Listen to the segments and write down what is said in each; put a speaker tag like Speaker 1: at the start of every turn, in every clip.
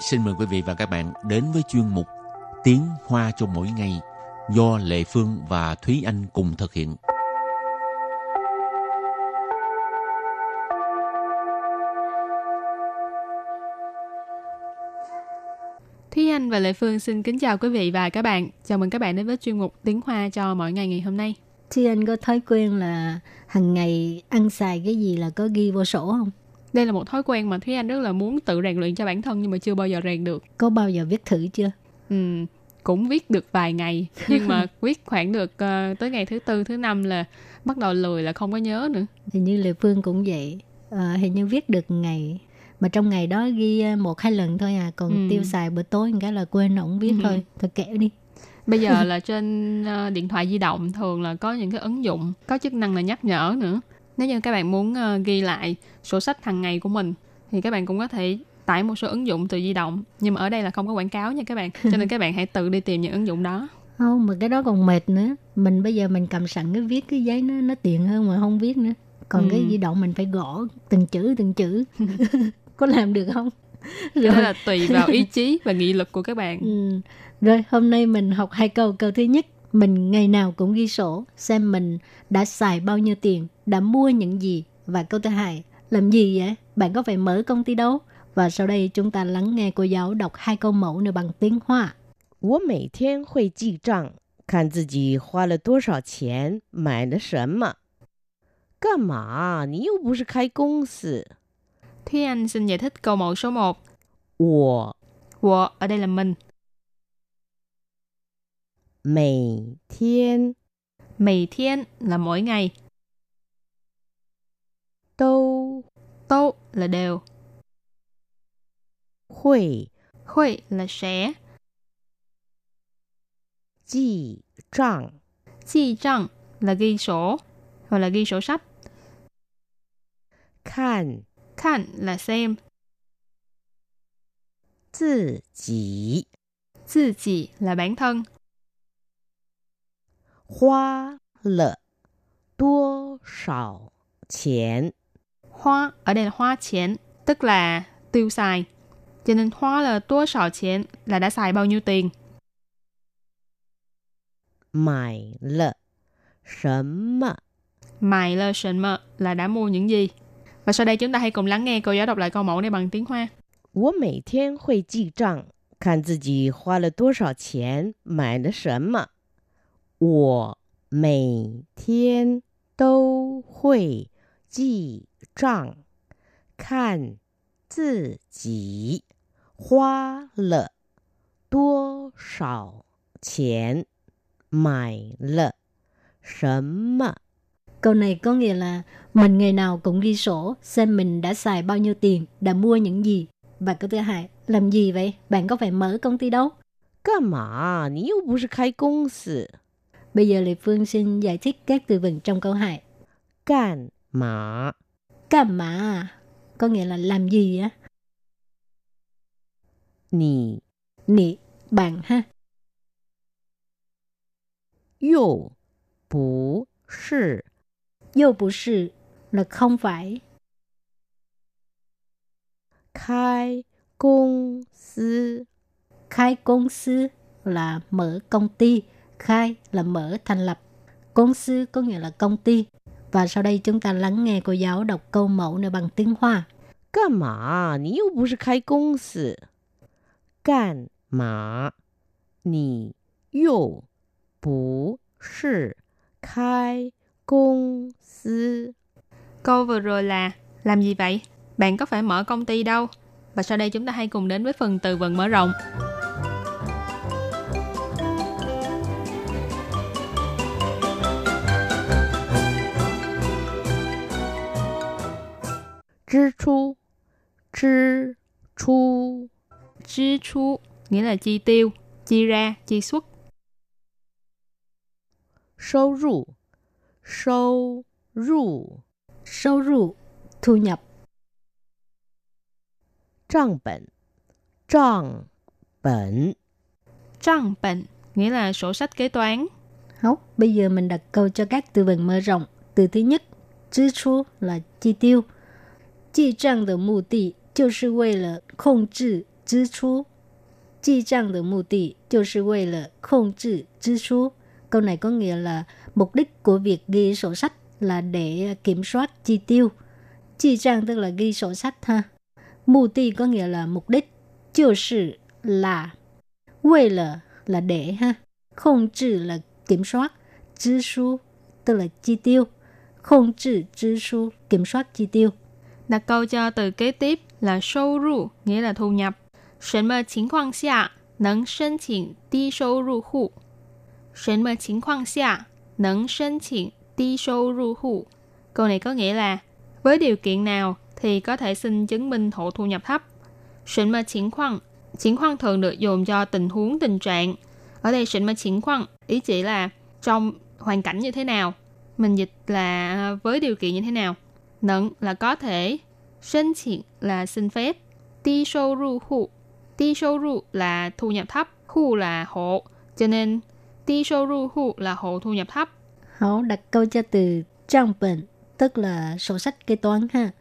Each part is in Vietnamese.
Speaker 1: xin mời quý vị và các bạn đến với chuyên mục Tiếng Hoa cho mỗi ngày do Lệ Phương và Thúy Anh cùng thực hiện.
Speaker 2: Thúy Anh và Lệ Phương xin kính chào quý vị và các bạn. Chào mừng các bạn đến với chuyên mục Tiếng Hoa cho mỗi ngày ngày hôm nay.
Speaker 3: Thúy Anh có thói quen là hàng ngày ăn xài cái gì là có ghi vô sổ không?
Speaker 2: Đây là một thói quen mà Thúy Anh rất là muốn tự rèn luyện cho bản thân nhưng mà chưa bao giờ rèn được.
Speaker 3: Có bao giờ viết thử chưa?
Speaker 2: Ừ, cũng viết được vài ngày nhưng mà viết khoảng được uh, tới ngày thứ tư thứ năm là bắt đầu lười là không có nhớ nữa.
Speaker 3: Hình như Lệ Phương cũng vậy. À, hình như viết được ngày mà trong ngày đó ghi ờ, một hai lần thôi à còn ừ. tiêu xài bữa tối cái là quên ổng viết ừ. thôi thôi kẹo đi
Speaker 2: bây giờ là trên uh, điện thoại di động thường là có những cái ứng dụng có chức năng là nhắc nhở nữa nếu như các bạn muốn uh, ghi lại sổ sách hàng ngày của mình thì các bạn cũng có thể tải một số ứng dụng từ di động. Nhưng mà ở đây là không có quảng cáo nha các bạn cho nên các bạn hãy tự đi tìm những ứng dụng đó.
Speaker 3: Không mà cái đó còn mệt nữa. Mình bây giờ mình cầm sẵn cái viết cái giấy nó nó tiện hơn mà không viết nữa. Còn ừ. cái di động mình phải gõ từng chữ từng chữ. Có làm được không?
Speaker 2: Rồi đó là tùy vào ý chí và nghị lực của các bạn.
Speaker 3: Ừ. rồi hôm nay mình học hai câu câu thứ nhất mình ngày nào cũng ghi sổ xem mình đã xài bao nhiêu tiền đã mua những gì và câu thứ hai làm gì vậy bạn có phải mở công ty đâu và sau đây chúng ta lắng nghe cô giáo đọc hai câu mẫu này bằng tiếng Hoa.
Speaker 4: 我每天会记账，看自己花了多少钱，买了什么。干嘛？你又不是开公司。
Speaker 2: Thúy Anh xin giải thích câu mẫu số 1.
Speaker 4: 我
Speaker 2: 我 ở đây là mình.
Speaker 4: 每天
Speaker 2: 每天 là mỗi ngày.
Speaker 4: 都
Speaker 2: 都 là đều.
Speaker 4: 会
Speaker 2: 会 là sẽ.
Speaker 4: 记账
Speaker 2: 记账 là ghi sổ hoặc là ghi sổ sách.
Speaker 4: 看
Speaker 2: 看là xem.
Speaker 4: 自己
Speaker 2: 自己 là bản thân.
Speaker 4: 花了多少钱？
Speaker 2: Hoa ở đây là hoa钱, tức là tiêu xài. Cho nên hoa là tua sào tiền là đã xài bao nhiêu tiền.
Speaker 4: 买了什么？
Speaker 2: Mày là sần mơ là đã mua những gì. Và sau đây chúng ta hãy cùng lắng nghe cô giáo đọc lại câu mẫu này bằng tiếng Hoa.
Speaker 4: 我每天会记账，看自己花了多少钱，买了什么。 我每天都会记账，看自己花了多少钱，买了什么。
Speaker 3: Câu này có nghĩa là mình ngày nào cũng ghi sổ xem mình đã xài bao nhiêu tiền, đã mua những gì. Và câu thứ hai, làm gì vậy? Bạn có phải mở công ty đâu?
Speaker 4: 干嘛？你又不是开公司。
Speaker 3: Bây giờ Lê Phương xin giải thích các từ vựng trong câu hỏi.
Speaker 4: Cản mà.
Speaker 3: Cản mà. Có nghĩa là làm gì á?
Speaker 4: Nì.
Speaker 3: Nì. Bạn ha.
Speaker 4: Yêu bù sư.
Speaker 3: Yêu bù sư là không phải.
Speaker 4: Khai công sư.
Speaker 3: Khai công sư là mở công ty khai là mở thành lập. Công sư có nghĩa là công ty. Và sau đây chúng ta lắng nghe cô giáo đọc câu mẫu này bằng tiếng Hoa.
Speaker 4: Càn mà, nì yô bù shì khai công sư. Càn mà, nì yô bù shì khai công sư.
Speaker 2: Câu vừa rồi là làm gì vậy? Bạn có phải mở công ty đâu? Và sau đây chúng ta hãy cùng đến với phần từ vựng mở rộng.
Speaker 4: 支出，支出，
Speaker 2: Chi chu nghĩa là chi tiêu, chi ra, chi xuất.
Speaker 4: 收入，收入，
Speaker 3: Sâu rụ, thu nhập.
Speaker 4: 账本，账本，
Speaker 2: Trang bệnh nghĩa là sổ sách kế toán.
Speaker 3: Hốc, bây giờ mình đặt câu cho các từ vựng mở rộng. Từ thứ nhất,支出 là chi tiêu. 记账的目的就是为了控制 支出。记账的目的就是为了控制支出。Câu này có nghĩa là mục đích của việc ghi sổ sách là để kiểm soát chi tiêu. Chi trang tức là ghi sổ sách ha. Mục tiêu có nghĩa là mục đích. 就是là 为了 là để ha. Không trừ là kiểm soát.支出 tức là chi tiêu. Không trừ 支出 kiểm soát chi tiêu.
Speaker 2: Đặt câu cho từ kế tiếp là 收入 nghĩa là thu nhập. 什么情况下能申请低收入户？什么情况下能申请低收入户？Câu này có nghĩa là với điều kiện nào thì có thể xin chứng minh hộ thu nhập thấp. 什么情况 情况 thường được dùng cho tình huống, tình trạng. Ở đây 什么情况 ý chỉ là trong hoàn cảnh như thế nào. Mình dịch là với điều kiện như thế nào. Nận là có thể.申请 là xin phép. Đi sâu ru hụ. Đi sâu ru là thu nhập thấp. Hụ là hộ. Cho nên đi sâu ru hụ là hộ thu nhập thấp.
Speaker 3: Hảo đặt câu cho từ trang bệnh, tức là sổ sách kế toán ha.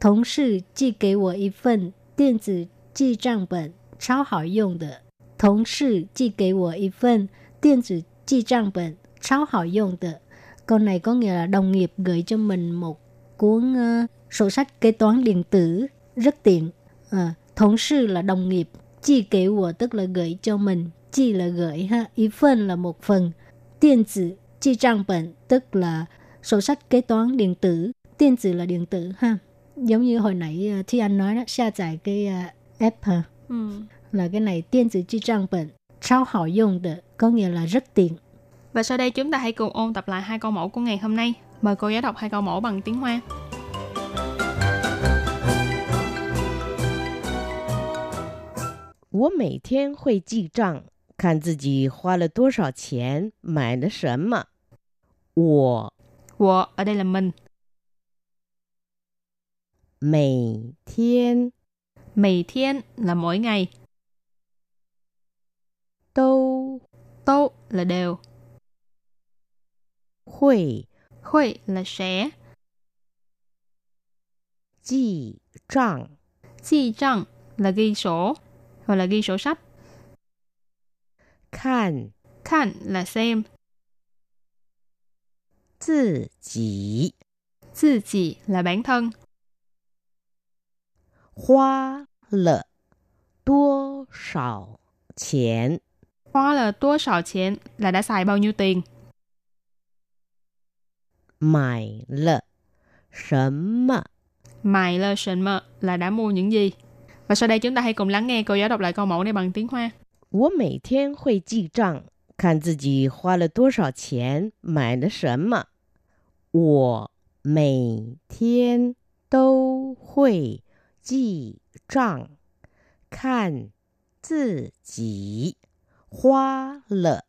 Speaker 3: 同事寄给我一份电子记账本，超好用的。同事寄给我一份电子记账本，超好用的。Câu này có nghĩa là đồng nghiệp gửi cho mình một cuốn uh, ờ, sổ sách kế toán điện tử rất tiện. Ờ, à, thống sư là đồng nghiệp, chi kể của tức là gửi cho mình, chi là gửi ha, ý phần là một phần. Điện tử, chi trang bệnh tức là sổ sách kế toán điện tử, điện tử là điện tử ha. Giống như hồi nãy uh, Thi Anh nói đó, xa tải cái uh, app ha.
Speaker 2: Ừ.
Speaker 3: Là cái này điện tử chi trang bệnh, sao họ dùng được, có nghĩa là rất tiện.
Speaker 2: Và sau đây chúng ta hãy cùng ôn tập lại hai câu mẫu của ngày hôm nay. Mời cô giáo đọc hai câu mẫu bằng tiếng Hoa.
Speaker 4: 我每天会记账，看自己花了多少钱，买了什么。我
Speaker 2: Wo ở đây là mình.
Speaker 4: 每天
Speaker 2: Mì thiên là mỗi ngày.
Speaker 4: 都
Speaker 2: Tô là đều.
Speaker 4: 会
Speaker 2: là sẽ.
Speaker 4: Chi trạng
Speaker 2: Chi trạng là ghi sổ, hoặc là ghi sổ sách.
Speaker 4: Khan
Speaker 2: Khan là xem.
Speaker 4: Tự chỉ
Speaker 2: Tự chỉ là bản thân.
Speaker 4: Hoa lợ Tua sảo chén
Speaker 2: Hoa là tua sảo chén là đã xài bao nhiêu tiền
Speaker 4: 买了什么。
Speaker 2: Mày là sần mờ là đã mua những gì. Và sau đây chúng ta hãy cùng lắng nghe cô giáo đọc lại câu mẫu này bằng tiếng Hoa.
Speaker 4: 我每天会记账，看自己花了多少钱，买了什么。我每天都会记账，看自己花了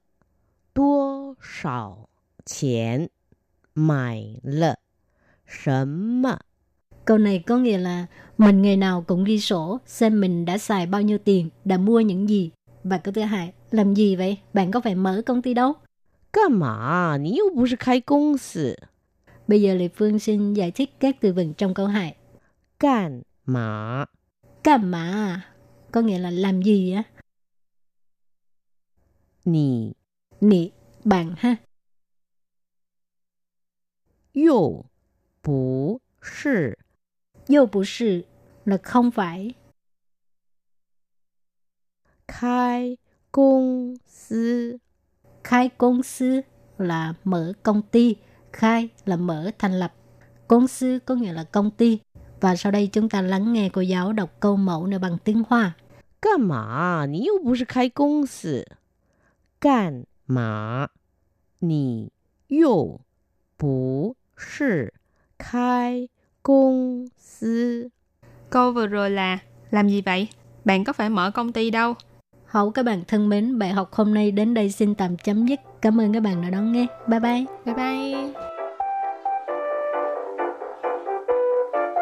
Speaker 4: 多少钱， mải lợ sớm.
Speaker 3: Câu này có nghĩa là mình ngày nào cũng ghi sổ xem mình đã xài bao nhiêu tiền, đã mua những gì. Và câu thứ hai, làm gì vậy? Bạn có phải mở công ty đâu?
Speaker 4: Cơ mà, nếu không phải công sự.
Speaker 3: Bây giờ Lê Phương xin giải thích các từ vựng trong câu hai.
Speaker 4: Càn mà.
Speaker 3: Càn mà. Có nghĩa là làm gì á?
Speaker 4: Nì.
Speaker 3: Nì, bạn ha.
Speaker 4: 又不是
Speaker 3: Vô bù sự là không phải.
Speaker 4: 开公司，
Speaker 3: Khai công sư là mở công ty. Khai là mở thành lập. Công sư có nghĩa là công ty. Và sau đây chúng ta lắng nghe cô giáo đọc câu mẫu này bằng tiếng Hoa.
Speaker 4: 干嘛？你又不是开公司，干嘛？你又不 是 khai công 司.
Speaker 2: Câu vừa rồi là làm gì vậy? Bạn có phải mở công ty đâu.
Speaker 3: Hậu các bạn thân mến, bài học hôm nay đến đây xin tạm chấm dứt. Cảm ơn các bạn đã đón nghe. Bye bye.
Speaker 2: Bye bye.